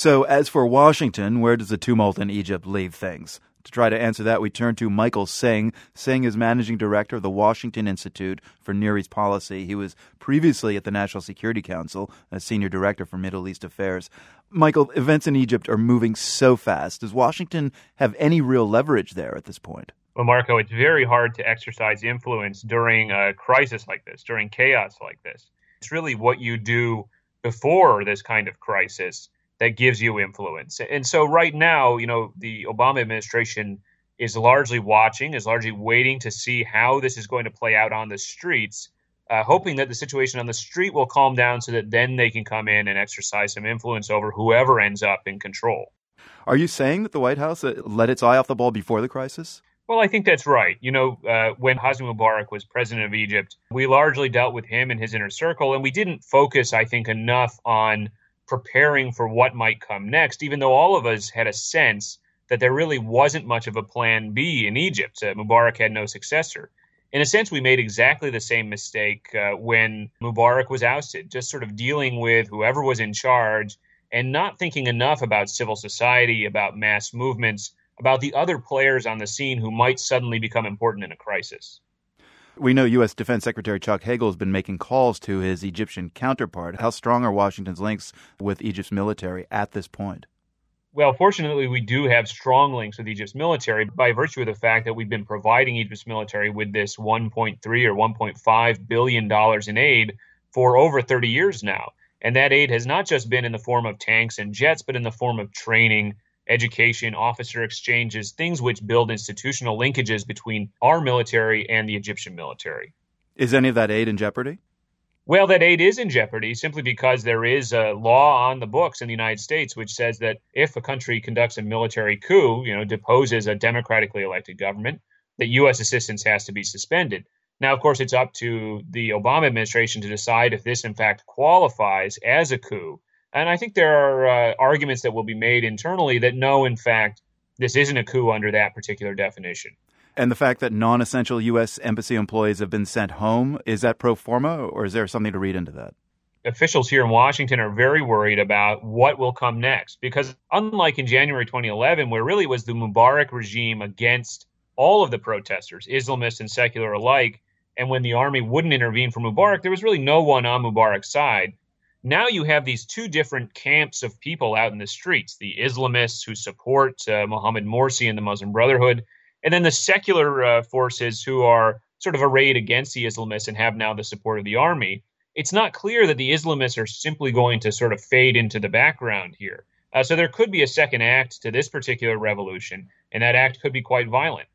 So, as for Washington, where does the tumult in Egypt leave things? To try to answer that, we turn to Michael Singh. Singh is managing director of the Washington Institute for Near East Policy. He was previously at the National Security Council as senior director for Middle East Affairs. Michael, events in Egypt are moving so fast. Does Washington have any real leverage there at this point? Well, Marco, it's very hard to exercise influence during a crisis like this, during chaos like this. It's really what you do before this kind of crisis that gives you influence. And so right now, you know, the Obama administration is largely watching, is largely waiting to see how this is going to play out on the streets, uh, hoping that the situation on the street will calm down so that then they can come in and exercise some influence over whoever ends up in control. Are you saying that the White House uh, let its eye off the ball before the crisis? Well, I think that's right. You know, uh, when Hosni Mubarak was president of Egypt, we largely dealt with him and his inner circle, and we didn't focus, I think, enough on preparing for what might come next, even though all of us had a sense that there really wasn't much of a plan B in Egypt. Uh, Mubarak had no successor. In a sense, we made exactly the same mistake uh, when Mubarak was ousted, just sort of dealing with whoever was in charge and not thinking enough about civil society, about mass movements, about the other players on the scene who might suddenly become important in a crisis. We know U.S. Defense Secretary Chuck Hagel has been making calls to his Egyptian counterpart. How strong are Washington's links with Egypt's military at this point? Well, fortunately, we do have strong links with Egypt's military by virtue of the fact that we've been providing Egypt's military with this 1.3 or 1.5 billion dollars in aid for over 30 years now. And that aid has not just been in the form of tanks and jets, but in the form of training, education, officer exchanges, things which build institutional linkages between our military and the Egyptian military. Is any of that aid in jeopardy? Well, that aid is in jeopardy simply because there is a law on the books in the United States which says that if a country conducts a military coup, you know, deposes a democratically elected government, that U.S. assistance has to be suspended. Now, of course, it's up to the Obama administration to decide if this, in fact, qualifies as a coup. And I think there are uh, arguments that will be made internally that no, in fact, this isn't a coup under that particular definition. And the fact that non essential U.S. embassy employees have been sent home, is that pro forma, or is there something to read into that? Officials here in Washington are very worried about what will come next because, unlike in January 2011, where really was the Mubarak regime against all of the protesters, Islamists and secular alike, and when the army wouldn't intervene for Mubarak, there was really no one on Mubarak's side. Now you have these two different camps of people out in the streets the Islamists who support uh, Mohammed Morsi and the Muslim Brotherhood, and then the secular uh, forces who are sort of arrayed against the Islamists and have now the support of the army. It's not clear that the Islamists are simply going to sort of fade into the background here. Uh, so there could be a second act to this particular revolution, and that act could be quite violent.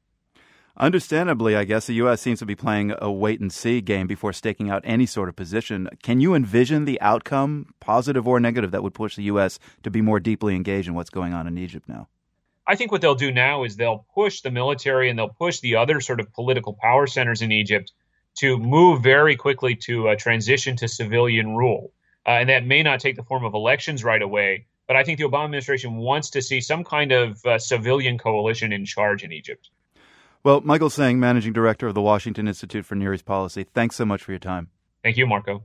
Understandably, I guess the U.S. seems to be playing a wait and see game before staking out any sort of position. Can you envision the outcome, positive or negative, that would push the U.S. to be more deeply engaged in what's going on in Egypt now? I think what they'll do now is they'll push the military and they'll push the other sort of political power centers in Egypt to move very quickly to a transition to civilian rule. Uh, and that may not take the form of elections right away, but I think the Obama administration wants to see some kind of uh, civilian coalition in charge in Egypt. Well, Michael Singh, Managing Director of the Washington Institute for Near East Policy, thanks so much for your time. Thank you, Marco.